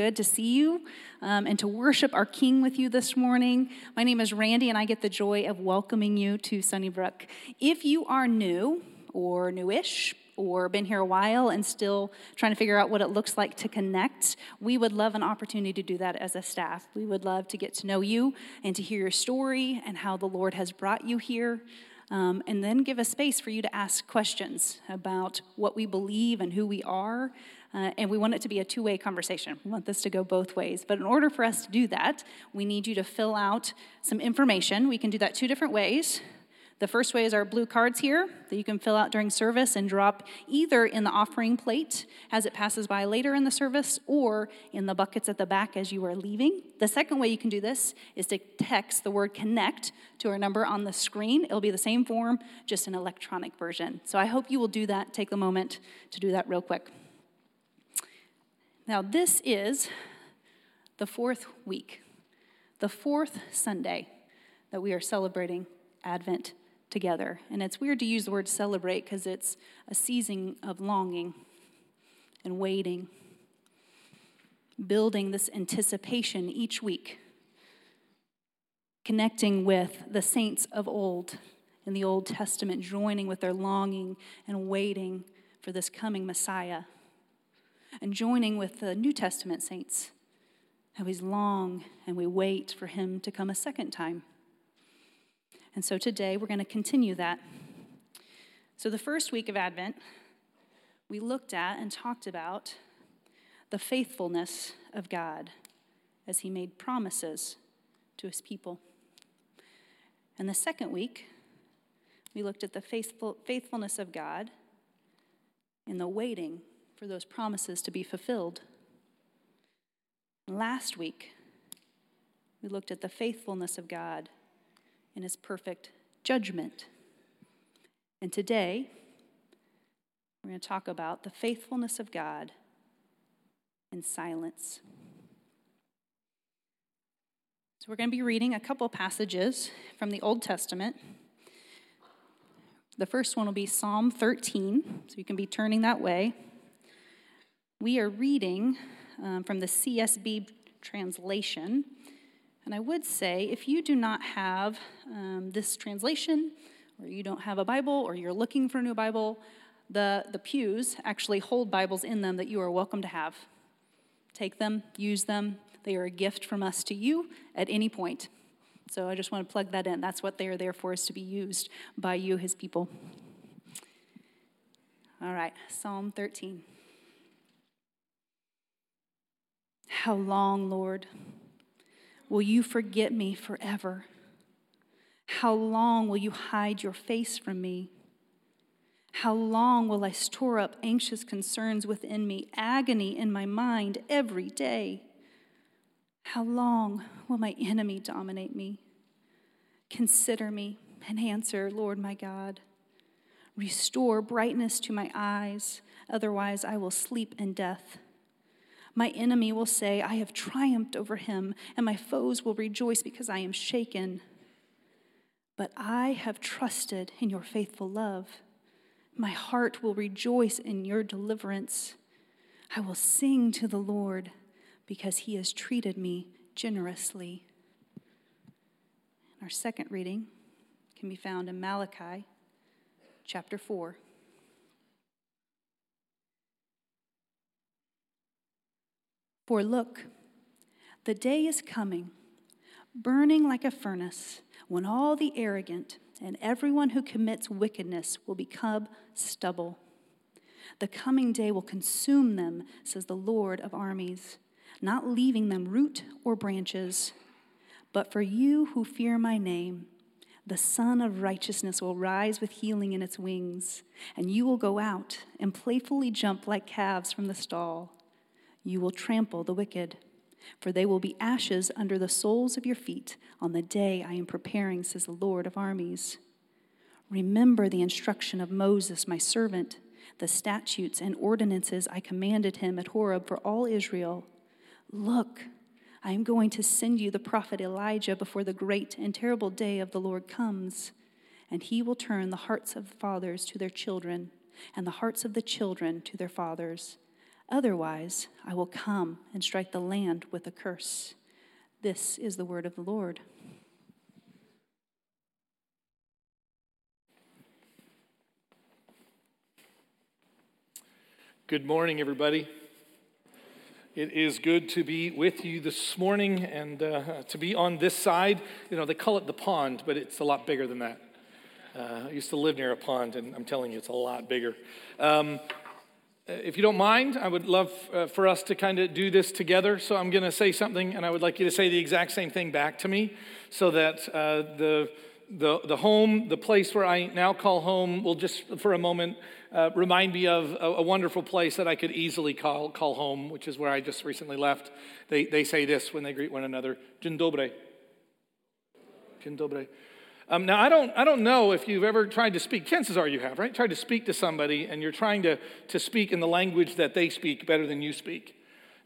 Good to see you um, and to worship our King with you this morning. My name is Randy, and I get the joy of welcoming you to Sunnybrook. If you are new or newish, or been here a while and still trying to figure out what it looks like to connect, we would love an opportunity to do that as a staff. We would love to get to know you and to hear your story and how the Lord has brought you here. Um, and then give a space for you to ask questions about what we believe and who we are. Uh, and we want it to be a two way conversation. We want this to go both ways. But in order for us to do that, we need you to fill out some information. We can do that two different ways. The first way is our blue cards here that you can fill out during service and drop either in the offering plate as it passes by later in the service or in the buckets at the back as you are leaving. The second way you can do this is to text the word connect to our number on the screen. It'll be the same form, just an electronic version. So I hope you will do that. Take a moment to do that real quick. Now, this is the fourth week, the fourth Sunday that we are celebrating Advent together. And it's weird to use the word celebrate because it's a season of longing and waiting, building this anticipation each week, connecting with the saints of old in the Old Testament, joining with their longing and waiting for this coming Messiah and joining with the New Testament saints. How we long and we wait for him to come a second time. And so today we're going to continue that. So, the first week of Advent, we looked at and talked about the faithfulness of God as he made promises to his people. And the second week, we looked at the faithful, faithfulness of God in the waiting for those promises to be fulfilled. Last week, we looked at the faithfulness of God in his perfect judgment. And today, we're going to talk about the faithfulness of God in silence. So, we're going to be reading a couple passages from the Old Testament. The first one will be Psalm 13, so you can be turning that way. We are reading um, from the CSB translation. And I would say if you do not have um, this translation, or you don't have a Bible, or you're looking for a new Bible, the, the pews actually hold Bibles in them that you are welcome to have. Take them, use them. They are a gift from us to you at any point. So I just want to plug that in. That's what they are there for, is to be used by you, his people. All right, Psalm 13. How long, Lord, will you forget me forever? How long will you hide your face from me? How long will I store up anxious concerns within me, agony in my mind every day? How long will my enemy dominate me? Consider me and answer, Lord my God. Restore brightness to my eyes, otherwise, I will sleep in death. My enemy will say, I have triumphed over him, and my foes will rejoice because I am shaken. But I have trusted in your faithful love. My heart will rejoice in your deliverance. I will sing to the Lord because he has treated me generously. Our second reading can be found in Malachi chapter 4. For look, the day is coming, burning like a furnace, when all the arrogant and everyone who commits wickedness will become stubble. The coming day will consume them, says the Lord of armies, not leaving them root or branches. But for you who fear my name, the Sun of Righteousness will rise with healing in its wings, and you will go out and playfully jump like calves from the stall. You will trample the wicked, for they will be ashes under the soles of your feet on the day I am preparing, says the Lord of armies. Remember the instruction of Moses, my servant, the statutes and ordinances I commanded him at Horeb for all Israel. Look, I am going to send you the prophet Elijah before the great and terrible day of the Lord comes, and he will turn the hearts of the fathers to their children, and the hearts of the children to their fathers Otherwise, I will come and strike the land with a curse. This is the word of the Lord. Good morning, everybody. It is good to be with you this morning and uh, to be on this side. You know, they call it the pond, but it's a lot bigger than that. Uh, I used to live near a pond, and I'm telling you, it's a lot bigger. Um, if you don't mind, I would love uh, for us to kind of do this together. So I'm going to say something, and I would like you to say the exact same thing back to me so that uh, the, the, the home, the place where I now call home, will just for a moment uh, remind me of a, a, wonderful place that I could easily call, call home, which is where I just recently left. They, they say this when they greet one another Dzień dobry. Dzień dobry. Um, now, I don't, I don't know if you've ever tried to speak, chances are you have, right? Tried to speak to somebody and you're trying to, to speak in the language that they speak better than you speak.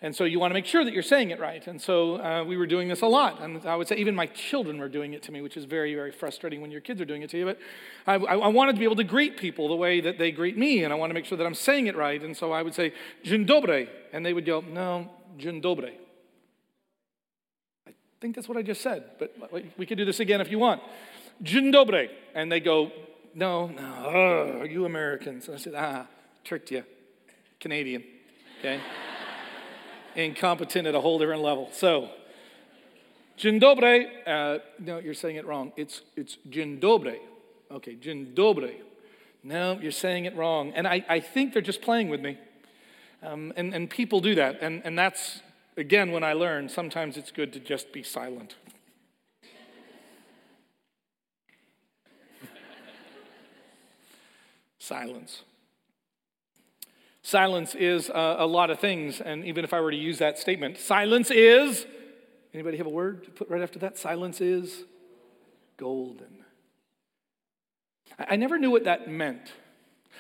And so you want to make sure that you're saying it right. And so uh, we were doing this a lot. And I would say even my children were doing it to me, which is very, very frustrating when your kids are doing it to you. But I, I, wanted to be able to greet people the way that they greet me. And I want to make sure that I'm saying it right. And so I would say, Dzień dobry. And they would go, no, Dzień dobry. I think that's what I just said. But we could do this again if you want. Dzień. And they go, no, no, are you Americans? I said, ah, tricked you. Canadian, okay? Incompetent at a whole different level. So, dzień dobry. Uh, no, you're saying it wrong. It's, it's dzień. Okay, dzień dobry. No, you're saying it wrong. And I, I think they're just playing with me. Um, and, and people do that. And, and that's, again, when I learn, sometimes it's good to just be silent. Silence. Silence is uh, a lot of things, and even if I were to use that statement, silence is, anybody have a word to put right after that? Silence is golden. I, I never knew what that meant.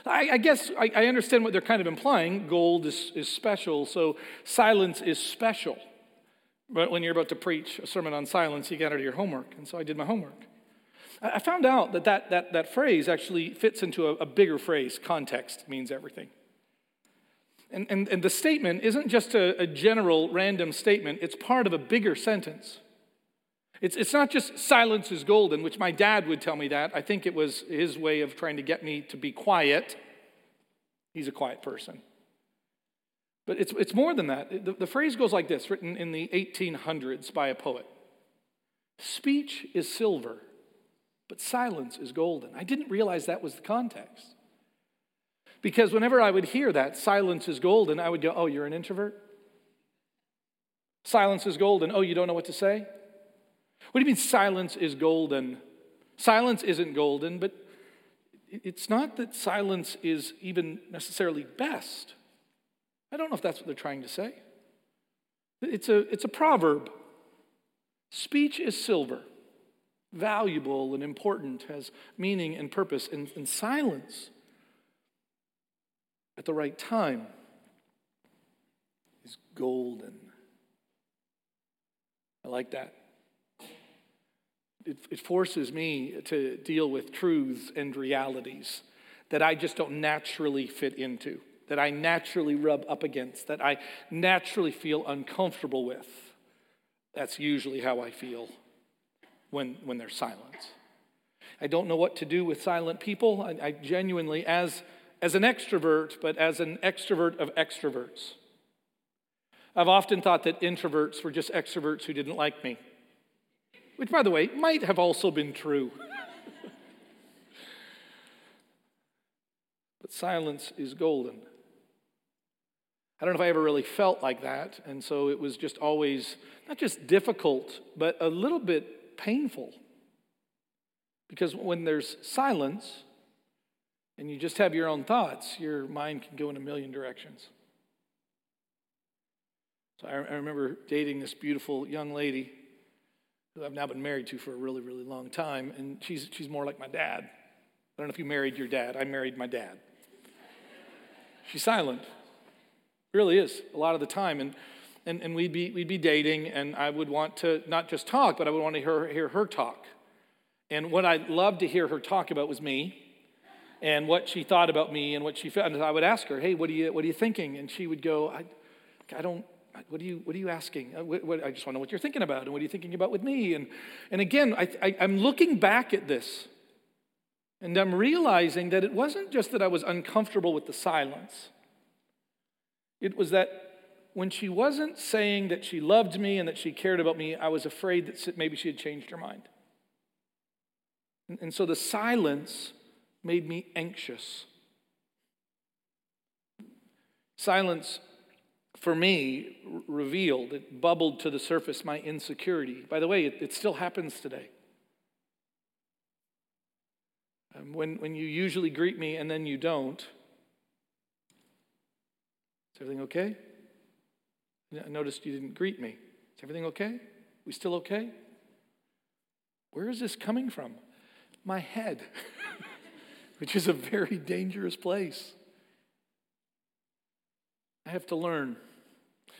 I, I guess I, I, understand what they're kind of implying. Gold is, is special, so silence is special. But when you're about to preach a sermon on silence, you got to do your homework, and so I did my homework. I found out that that, that, that phrase actually fits into a, a bigger phrase. Context means everything. And, and, and the statement isn't just a, a general random statement, it's part of a bigger sentence. It's, it's not just silence is golden, which my dad would tell me that. I think it was his way of trying to get me to be quiet. He's a quiet person. But it's, it's more than that. The, the phrase goes like this, written in the 1800s by a poet Speech is silver, but silence is golden. I didn't realize that was the context. Because whenever I would hear that, silence is golden, I would go, oh, you're an introvert? Silence is golden. Oh, you don't know what to say? What do you mean silence is golden? Silence isn't golden, but it's not that silence is even necessarily best. I don't know if that's what they're trying to say. It's a, it's a proverb. Speech is silver valuable and important, has meaning and purpose, and, and silence at the right time is golden. I like that. It, it, forces me to deal with truths and realities that I just don't naturally fit into, that I naturally rub up against, that I naturally feel uncomfortable with. That's usually how I feel when, when they're silent. I don't know what to do with silent people. I, I genuinely, as, as an extrovert, but as an extrovert of extroverts, I've often thought that introverts were just extroverts who didn't like me, which, by the way, might have also been true. but silence is golden. I don't know if I ever really felt like that, and so it was just always not just difficult, but a little bit painful. Because when there's silence and you just have your own thoughts, your mind can go in a million directions. So I, remember dating this beautiful young lady who I've now been married to for a really, really long time, and she's, she's more like my dad. I don't know if you married your dad. I married my dad. She's silent. Really is, a lot of the time. And and, and we'd, be, we'd be dating, and I would want to not just talk, but I would want to hear, hear her talk. And what I loved to hear her talk about was me. and what she thought about me and what she felt. And I would ask her, hey, what are you, what are you thinking? And she would go, I, I don't, what are you, what are you asking? Uh, what, what, I just want to know what you're thinking about and what are you thinking about with me? And, and again, I, I, I'm looking back at this and I'm realizing that it wasn't just that I was uncomfortable with the silence. It was that when she wasn't saying that she loved me and that she cared about me, I was afraid that maybe she had changed her mind. And, so the silence made me anxious. Silence, for me, revealed, it bubbled to the surface my insecurity. By the way, it, it still happens today. Um, when, when you usually greet me and then you don't, is everything okay? I noticed you didn't greet me. Is everything okay? We still okay? Where is this coming from? My head. which is a very dangerous place. I have to learn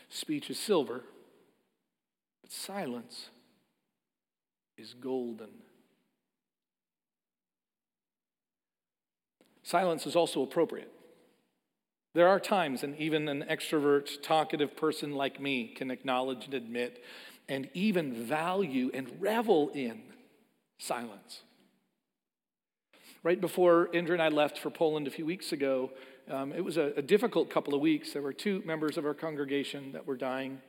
speech is silver, but silence is golden. Silence is also appropriate. There are times, and even an extrovert, talkative person like me can acknowledge and admit and even value and revel in silence. Right before Indra and I left for Poland a few weeks ago, um, it was a, a, difficult couple of weeks. There were two members of our congregation that were dying.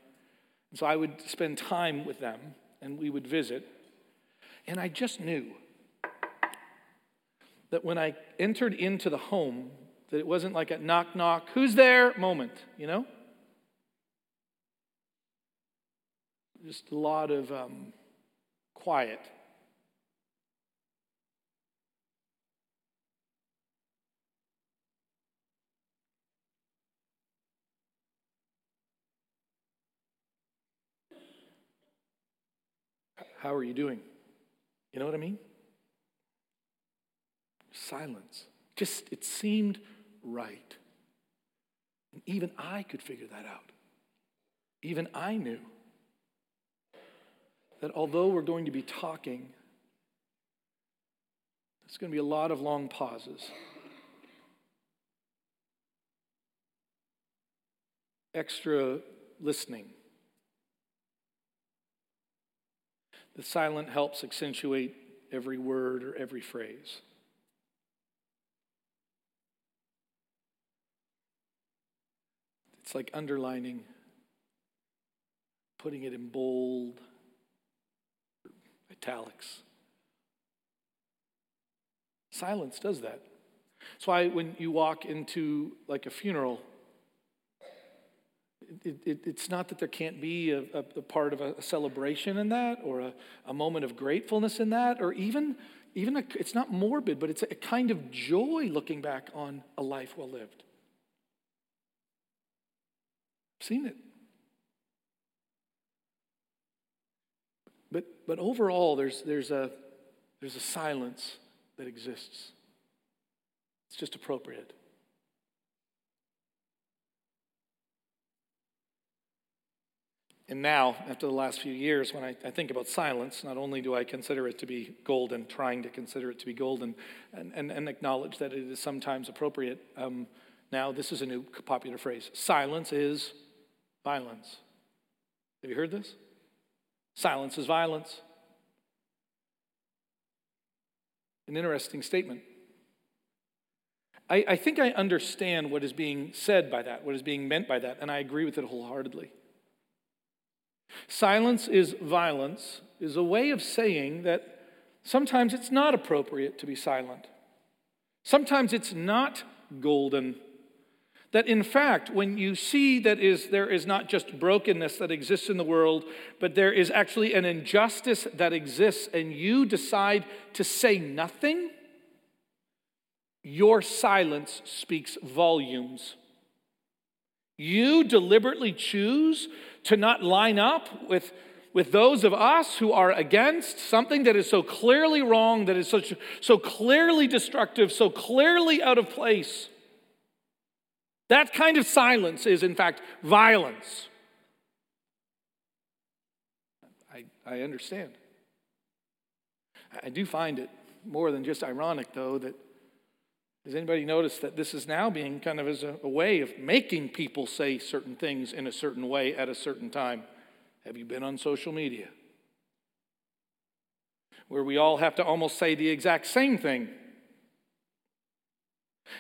And so I would spend time with them and we would visit. And I just knew that when I entered into the home, that it wasn't like a knock, knock, who's there moment, you know? Just a lot of um, quiet How are you doing? You know what I mean? Silence. Just, it seemed right. And even I could figure that out. Even I knew that although we're going to be talking, there's going to be a lot of long pauses. Extra listening. The silent helps accentuate every word or every phrase. It's like underlining, putting it in bold, italics. Silence does that. That's why when you walk into like a funeral, it, it, it's not that there can't be a, a, a part of a, a, celebration in that or a, moment of gratefulness in that or even even it's not morbid but it's a kind of joy looking back on a life well lived i've seen it. But but overall there's there's a there's a silence that exists. It's just appropriate. And now, after the last few years, when I, I, think about silence, not only do I consider it to be golden, trying to consider it to be golden, and, and, and acknowledge that it is sometimes appropriate, um, now this is a new popular phrase. Silence is violence. Have you heard this? Silence is violence. An interesting statement. I, I think I understand what is being said by that, what is being meant by that, and I agree with it wholeheartedly. Silence is violence is a way of saying that sometimes it's not appropriate to be silent. Sometimes it's not golden. That in fact, when you see that is, there is not just brokenness that exists in the world, but there is actually an injustice that exists, and you decide to say nothing, your silence speaks volumes. You deliberately choose to not line up with, with those of us who are against something that is so clearly wrong, that is such, so clearly destructive, so clearly out of place. That kind of silence is, in fact, violence. I, I understand. I do find it more than just ironic, though, that Does anybody notice that this is now being kind of as a, a, way of making people say certain things in a certain way at a certain time? Have you been on social media? Where we all have to almost say the exact same thing.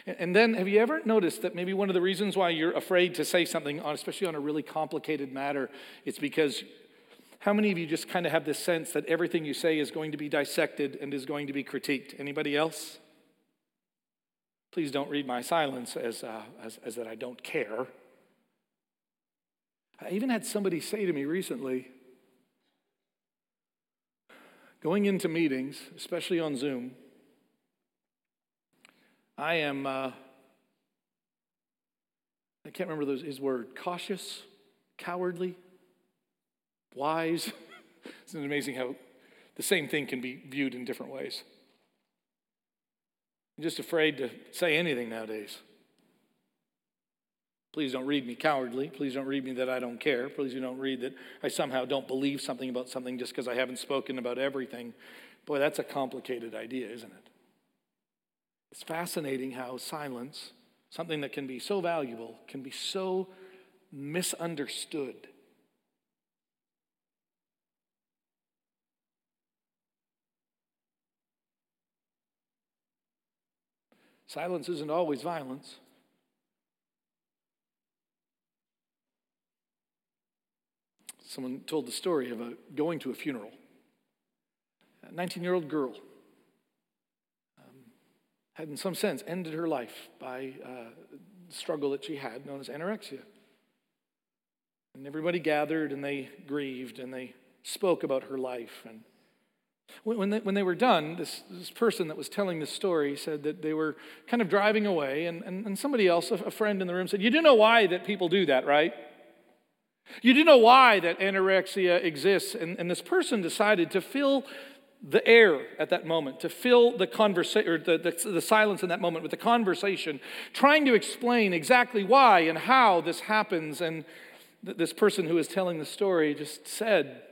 And then, have you ever noticed that maybe one of the reasons why you're afraid to say something, especially on a really complicated matter, it's because how many of you just kind of have this sense that everything you say is going to be dissected and is going to be critiqued? Anybody else? Please don't read my silence as, uh, as, as that I don't care. I even had somebody say to me recently, going into meetings, especially on Zoom, I am, uh, I can't remember those, his word, cautious, cowardly, wise. Isn't it amazing how the same thing can be viewed in different ways? I'm just afraid to say anything nowadays. Please don't read me cowardly. Please don't read me that I don't care. Please don't read that I somehow don't believe something about something just because I haven't spoken about everything. Boy, that's a complicated idea, isn't it? It's fascinating how silence, something that can be so valuable, can be so misunderstood. Silence isn't always violence. Someone told the story of a, going to a funeral. A 19 year old girl had, in some sense, ended her life by uh, the struggle that she had, known as anorexia. And everybody gathered and they grieved and they spoke about her life. And when they, when they were done, this, this person that was telling the story said that they were kind of driving away, and, and, and somebody else, a friend in the room, said, You do know why that people do that, right? You do know why that anorexia exists. And, and this person decided to fill the air at that moment, to fill the conversation or the, the, the, silence in that moment with the conversation, trying to explain exactly why and how this happens. And th- this person who is telling the story just said,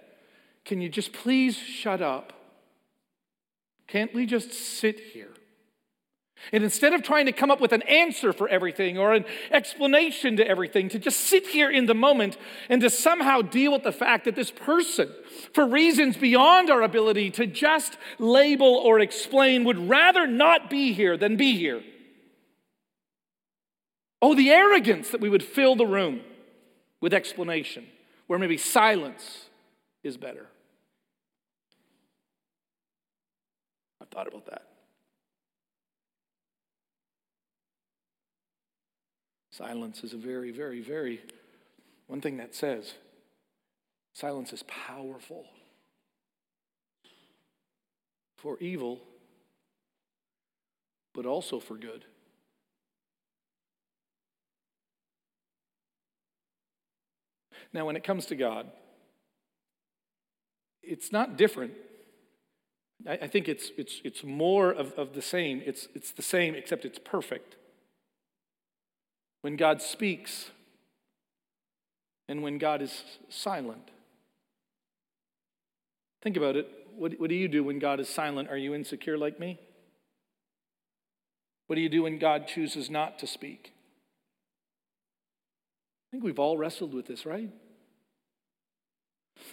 Can you just please shut up? Can't we just sit here? And instead of trying to come up with an answer for everything or an explanation to everything, to just sit here in the moment and to somehow deal with the fact that this person, for reasons beyond our ability to just label or explain, would rather not be here than be here. Oh, the arrogance that we would fill the room with explanation, where maybe silence is better. I've thought about that. Silence is a very, very, very, one thing that says silence is powerful for evil, but also for good. Now, when it comes to God, it's not different I, think it's, it's, it's more of, of the same. It's, it's the same, except it's perfect. When God speaks and when God is silent. Think about it. What, what do you do when God is silent? Are you insecure like me? What do you do when God chooses not to speak? I think we've all wrestled with this, right?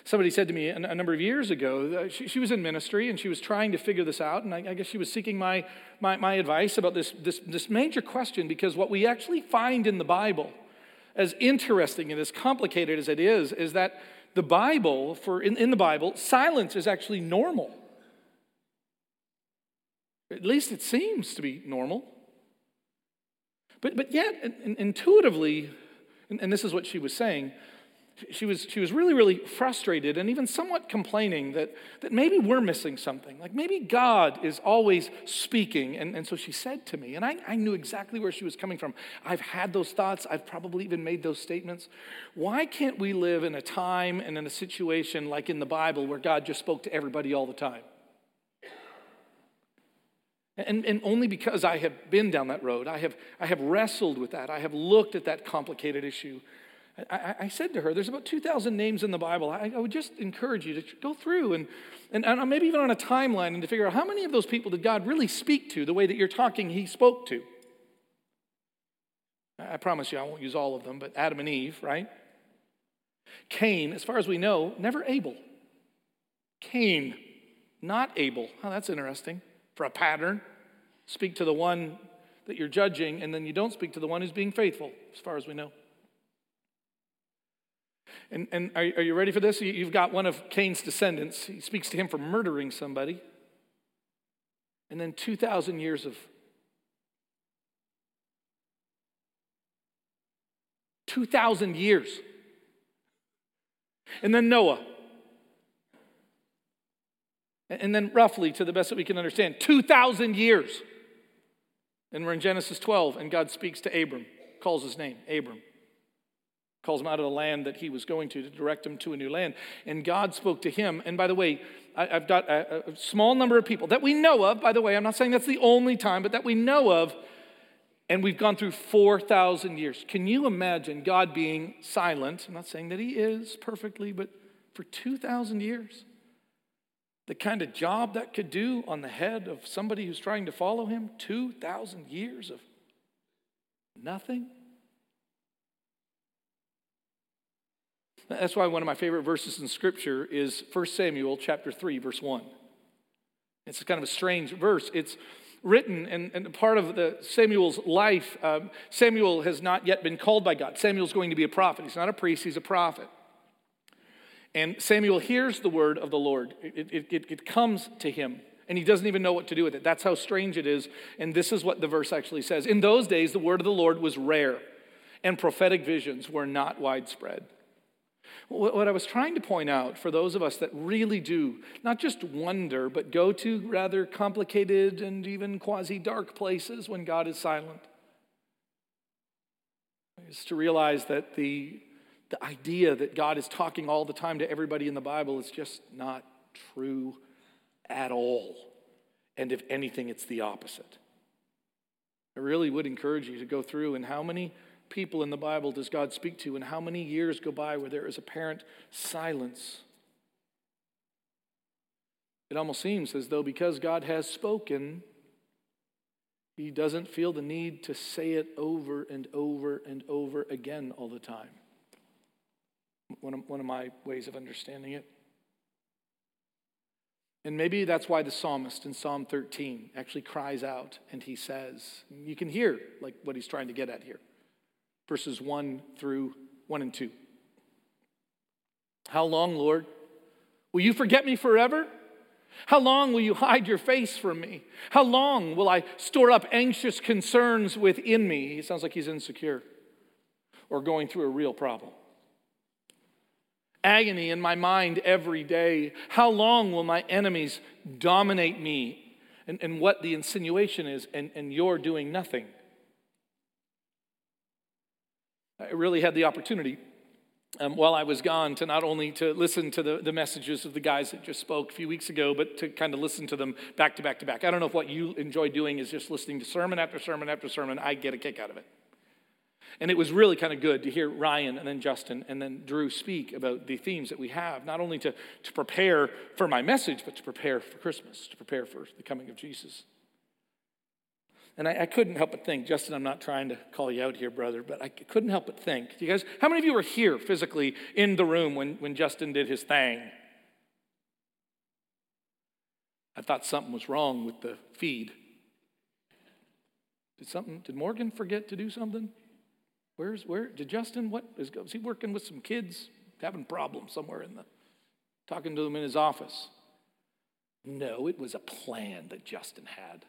Somebody said to me a, number of years ago, she, was in ministry and she was trying to figure this out, and I, I guess she was seeking my, my, my advice about this, this, this major question because what we actually find in the Bible, as interesting and as complicated as it is, is that the Bible, for in, in the Bible, silence is actually normal. At least it seems to be normal. But, but yet, intuitively, and this is what she was saying, she was, she was really, really frustrated and even somewhat complaining that, that maybe we're missing something. Like maybe God is always speaking. And, and so she said to me, and I, I knew exactly where she was coming from. I've had those thoughts, I've probably even made those statements. Why can't we live in a time and in a situation like in the Bible where God just spoke to everybody all the time? And, and only because I have been down that road, I have, I have wrestled with that, I have looked at that complicated issue. I, I, said to her, there's about 2,000 names in the Bible. I, I, would just encourage you to go through and, and, maybe even on a timeline and to figure out how many of those people did God really speak to the way that you're talking, He spoke to. I promise you, I won't use all of them, but Adam and Eve, right? Cain, as far as we know, never Abel. Cain, not Abel. Oh, that's interesting. For a pattern, speak to the one that you're judging, and then you don't speak to the one who's being faithful, as far as we know. And, and are, are you ready for this? You've got one of Cain's descendants. He speaks to him for murdering somebody. And then 2,000 years of 2,000 years. And then Noah. And then, roughly, to the best that we can understand, 2,000 years. And we're in Genesis 12, and God speaks to Abram, calls his name, Abram. Calls him out of the land that he was going to to direct him to a new land. And God spoke to him. And by the way, I, have got a, a small number of people that we know of, by the way, I'm not saying that's the only time, but that we know of and we've gone through 4,000 years. Can you imagine God being silent? I'm not saying that He is perfectly, but for 2,000 years? The kind of job that could do on the head of somebody who's trying to follow Him? 2,000 years of nothing? That's why one of my favorite verses in Scripture is 1 Samuel chapter 3, verse 1. It's kind of a strange verse. It's written and, and part of the Samuel's life. Um, Samuel has not yet been called by God. Samuel's going to be a prophet. He's not a priest, he's a prophet. And Samuel hears the word of the Lord. It, it, it, it comes to him, and he doesn't even know what to do with it. That's how strange it is. And this is what the verse actually says. In those days, the word of the Lord was rare, and prophetic visions were not widespread. What I was trying to point out for those of us that really do not just wonder, but go to rather complicated and even quasi dark places when God is silent, is to realize that the, the idea that God is talking all the time to everybody in the Bible is just not true at all. And if anything, it's the opposite. I really would encourage you to go through and how many people in the Bible does God speak to, and how many years go by where there is apparent silence? It almost seems as though because God has spoken, he doesn't feel the need to say it over and over and over again all the time. One of, one of my ways of understanding it. And maybe that's why the psalmist in Psalm 13 actually cries out and he says, you can hear like what he's trying to get at here verses 1 through 1 and 2. How long, Lord? Will you forget me forever? How long will you hide your face from me? How long will I store up anxious concerns within me? He sounds like he's insecure or going through a real problem. Agony in my mind every day. How long will my enemies dominate me? And, and what the insinuation is, and, and you're doing nothing. I really had the opportunity um, while I was gone to not only to listen to the, the messages of the guys that just spoke a few weeks ago, but to kind of listen to them back to back to back. I don't know if what you enjoy doing is just listening to sermon after sermon after sermon. I get a kick out of it. And it was really kind of good to hear Ryan and then Justin and then Drew speak about the themes that we have, not only to, to prepare for my message, but to prepare for Christmas, to prepare for the coming of Jesus. And I, I, couldn't help but think, Justin, I'm not trying to call you out here, brother, but I couldn't help but think. You guys, how many of you were here physically in the room when, when Justin did his thing? I thought something was wrong with the feed. Did something, did Morgan forget to do something? Where's, where, did Justin, what, is, is he working with some kids having problems somewhere in the, talking to them in his office? No, it was a plan that Justin had.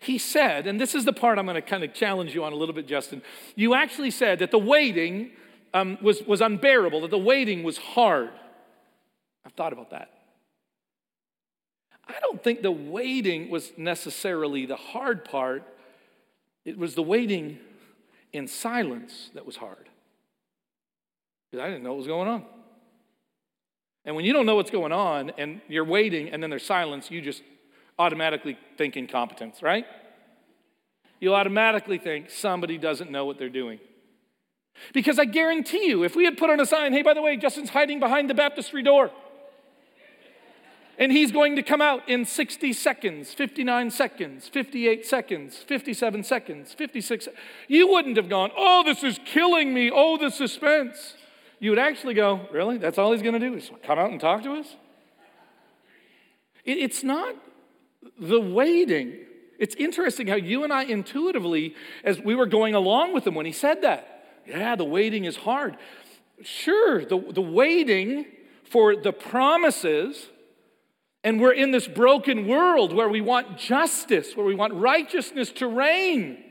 He said, and this is the part I'm going to kind of challenge you on a little bit, Justin. You actually said that the waiting um, was, was unbearable, that the waiting was hard. I've thought about that. I don't think the waiting was necessarily the hard part, it was the waiting in silence that was hard. Because I didn't know what was going on. And when you don't know what's going on and you're waiting and then there's silence, you just automatically think incompetence, right? You'll automatically think somebody doesn't know what they're doing. Because I guarantee you, if we had put on a sign, hey, by the way, Justin's hiding behind the baptistry door, And he's going to come out in 60 seconds, 59 seconds, 58 seconds, 57 seconds, 56. You wouldn't have gone, oh, this is killing me. Oh, the suspense. You would actually go, really? That's all he's going to do is come out and talk to us? It's not the waiting. It's interesting how you and I intuitively, as we were going along with him when he said that, yeah, the waiting is hard. Sure, the, the waiting for the promises and we're in this broken world where we want justice, where we want righteousness to reign.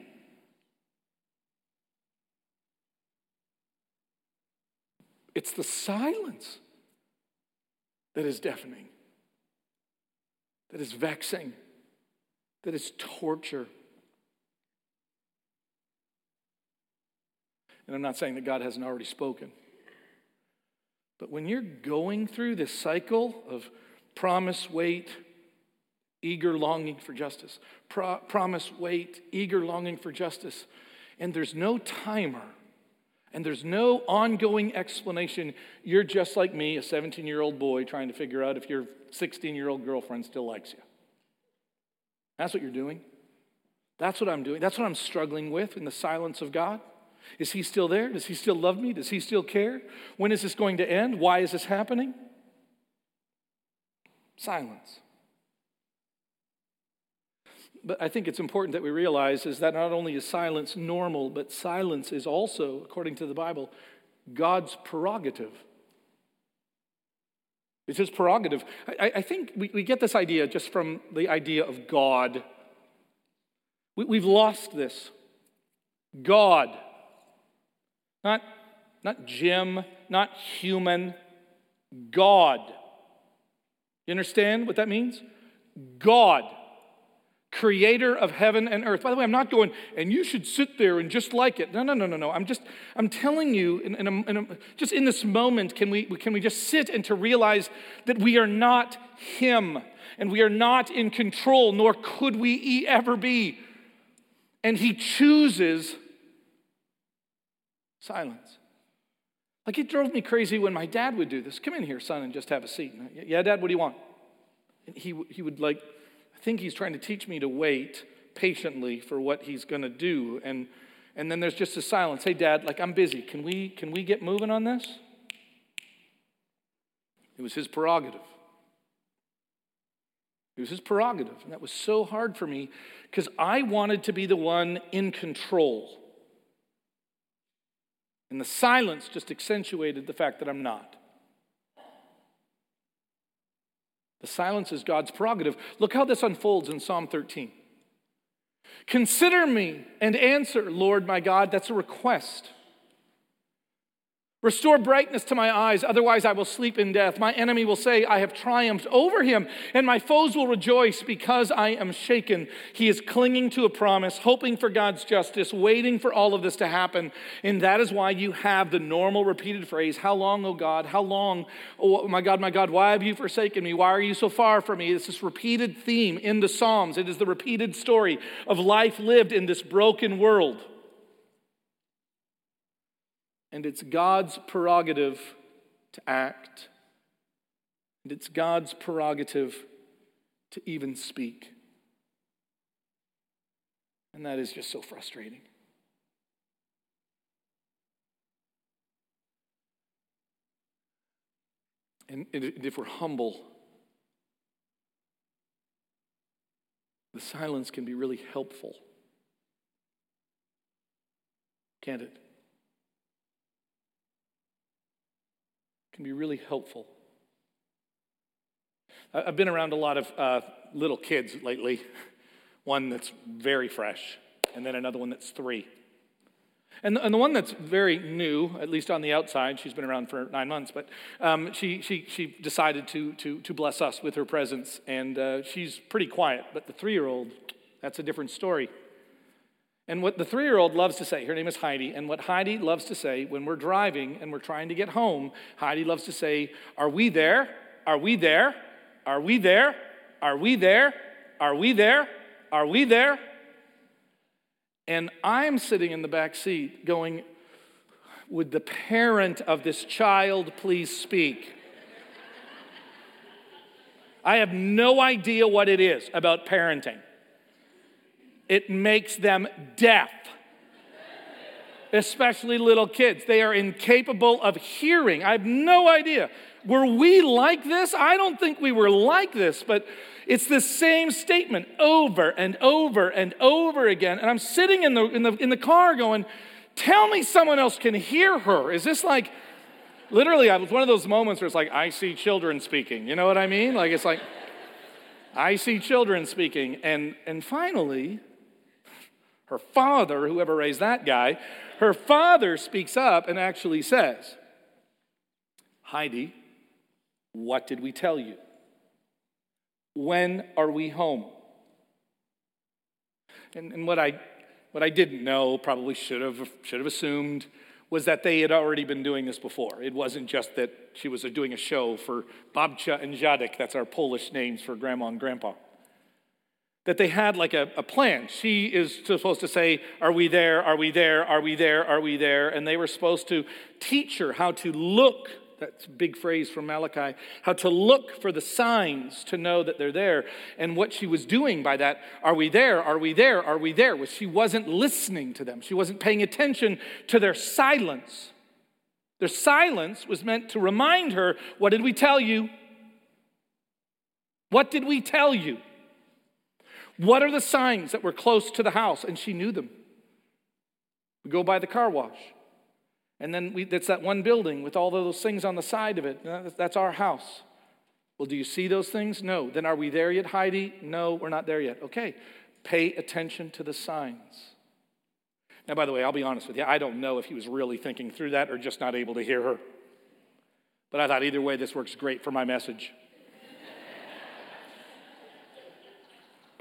It's the silence that is deafening, that is vexing, that is torture. And I'm not saying that God hasn't already spoken. But when you're going through this cycle of Promise, wait, eager longing for justice. Pro- promise, wait, eager longing for justice. And there's no timer and there's no ongoing explanation. You're just like me, a 17 year old boy, trying to figure out if your 16 year old girlfriend still likes you. That's what you're doing. That's what I'm doing. That's what I'm struggling with in the silence of God. Is He still there? Does He still love me? Does He still care? When is this going to end? Why is this happening? Silence. But I think it's important that we realize is that not only is silence normal, but silence is also, according to the Bible, God's prerogative. It's his prerogative. I, I think we, we, get this idea just from the idea of God. We, we've lost this. God. Not, not Jim, not human, God. You understand what that means? God, creator of heaven and earth. By the way, I'm not going, and you should sit there and just like it. No, no, no, no, no. I'm just, I'm telling you, in, in a, in a, just in this moment, can we, can we just sit and to realize that we are not Him and we are not in control, nor could we ever be. And He chooses silence. Like it drove me crazy when my dad would do this. Come in here, son, and just have a seat. Yeah, dad, what do you want? And he, he would like, I think he's trying to teach me to wait patiently for what he's going to do. And, and then there's just a silence. Hey, dad, like I'm busy. Can we, can we get moving on this? It was his prerogative. It was his prerogative. And that was so hard for me because I wanted to be the one in control. And the silence just accentuated the fact that I'm not. The silence is God's prerogative. Look how this unfolds in Psalm 13. Consider me and answer, Lord my God. That's a request. Restore brightness to my eyes, otherwise I will sleep in death. My enemy will say, I have triumphed over him, and my foes will rejoice because I am shaken. He is clinging to a promise, hoping for God's justice, waiting for all of this to happen. And that is why you have the normal repeated phrase, How long, O God? How long? Oh, my God, my God, why have you forsaken me? Why are you so far from me? It's this repeated theme in the Psalms. It is the repeated story of life lived in this broken world. And it's God's prerogative to act. And it's God's prerogative to even speak. And that is just so frustrating. And if we're humble, the silence can be really helpful. Can't it? Can be really helpful. I've been around a lot of uh, little kids lately, one that's very fresh, and then another one that's three. And the, and the one that's very new, at least on the outside, she's been around for nine months, but um, she, she, she decided to, to, to bless us with her presence, and uh, she's pretty quiet. But the three year old, that's a different story. And what the three year old loves to say, her name is Heidi, and what Heidi loves to say when we're driving and we're trying to get home, Heidi loves to say, Are we there? Are we there? Are we there? Are we there? Are we there? Are we there? And I'm sitting in the back seat going, Would the parent of this child please speak? I have no idea what it is about parenting. It makes them deaf, especially little kids. They are incapable of hearing. I have no idea. Were we like this? I don't think we were like this, but it's the same statement over and over and over again. And I'm sitting in the, in the, in the car going, Tell me someone else can hear her. Is this like, literally, it was one of those moments where it's like, I see children speaking. You know what I mean? Like, it's like, I see children speaking. And, and finally, her father, whoever raised that guy, her father speaks up and actually says, Heidi, what did we tell you? When are we home? And, and what, I, what I didn't know, probably should have, should have assumed, was that they had already been doing this before. It wasn't just that she was doing a show for Babcia and Dziadek, that's our Polish names for grandma and grandpa. That they had like a, a plan. She is supposed to say, Are we there? Are we there? Are we there? Are we there? And they were supposed to teach her how to look that's a big phrase from Malachi. How to look for the signs to know that they're there. And what she was doing by that, are we there? Are we there? Are we there? Was she wasn't listening to them. She wasn't paying attention to their silence. Their silence was meant to remind her, what did we tell you? What did we tell you? What are the signs that were close to the house? And she knew them. We go by the car wash. And then we, that's that one building with all those things on the side of it. Uh, that's our house. Well, do you see those things? No. Then are we there yet, Heidi? No, we're not there yet. Okay. Pay attention to the signs. Now, by the way, I'll be honest with you. I don't know if he was really thinking through that or just not able to hear her. But I thought either way, this works great for my message.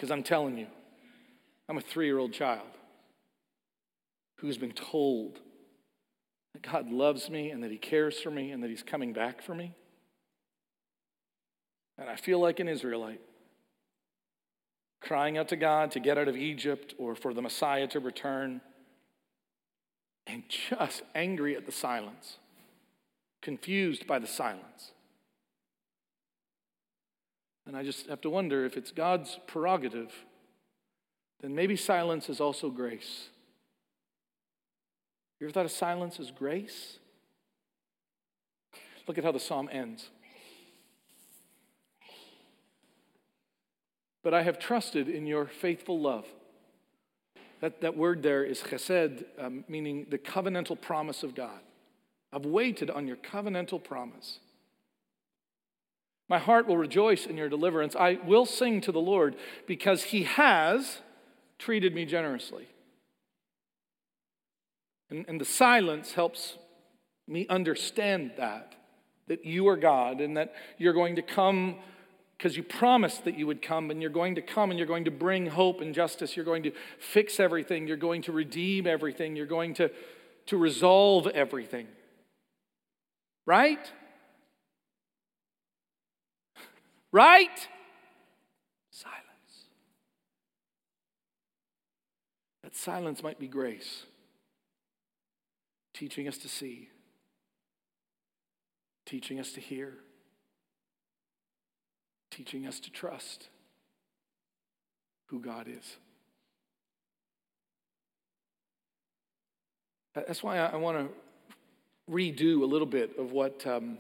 Because I'm telling you, I'm a three year old child who's been told that God loves me and that He cares for me and that He's coming back for me. And I feel like an Israelite crying out to God to get out of Egypt or for the Messiah to return and just angry at the silence, confused by the silence. And I just have to wonder if it's God's prerogative, then maybe silence is also grace. You ever thought of silence as grace? Look at how the psalm ends. But I have trusted in your faithful love. That, that word there is chesed, um, meaning the covenantal promise of God. I've waited on your covenantal promise. My heart will rejoice in your deliverance. I will sing to the Lord because he has treated me generously. And, and the silence helps me understand that, that you are God and that you're going to come because you promised that you would come and you're going to come and you're going to bring hope and justice. You're going to fix everything. You're going to redeem everything. You're going to, to resolve everything. Right? Right? Silence. That silence might be grace teaching us to see, teaching us to hear, teaching us to trust who God is. That's why I want to redo a little bit of what um,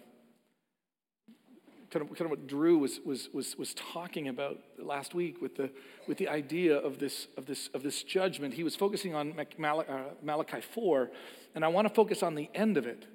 kind of, kind of what Drew was, was, was, was talking about last week with the, with the idea of this, of, this, of this judgment. He was focusing on uh, Malachi 4, and I want to focus on the end of it.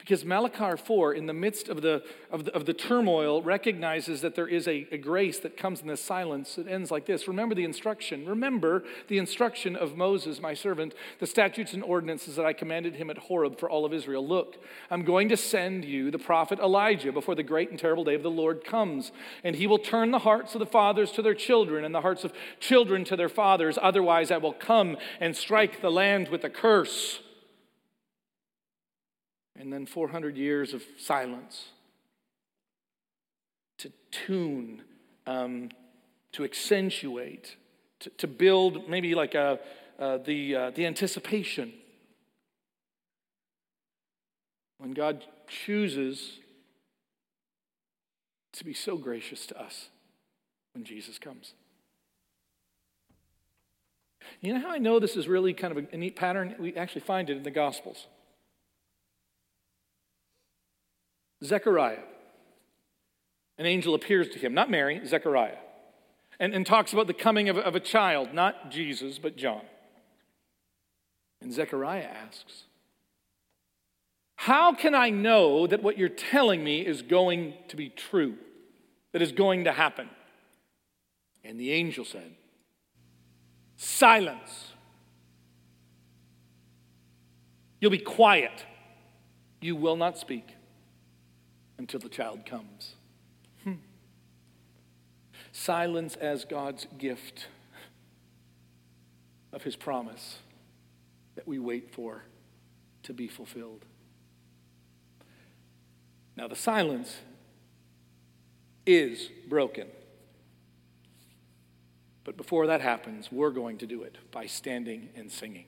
Because Malachi 4, in the midst of the, of the, of the turmoil, recognizes that there is a, a grace that comes in the silence. It ends like this Remember the instruction. Remember the instruction of Moses, my servant, the statutes and ordinances that I commanded him at Horeb for all of Israel. Look, I'm going to send you the prophet Elijah before the great and terrible day of the Lord comes. And he will turn the hearts of the fathers to their children and the hearts of children to their fathers. Otherwise, I will come and strike the land with a curse and then 400 years of silence to tune, um, to accentuate, to, to, build maybe like a, uh, the, uh, the anticipation. When God chooses to be so gracious to us when Jesus comes. You know how I know this is really kind of a neat pattern? We actually find it in the Gospels. Zechariah, an angel appears to him, not Mary, Zechariah, and, and talks about the coming of, of a child, not Jesus, but John. And Zechariah asks, How can I know that what you're telling me is going to be true, that is going to happen? And the angel said, Silence. You'll be quiet. You will not speak until the child comes. Hmm. Silence as God's gift of his promise that we wait for to be fulfilled. Now, the silence is broken. But before that happens, we're going to do it by standing and singing.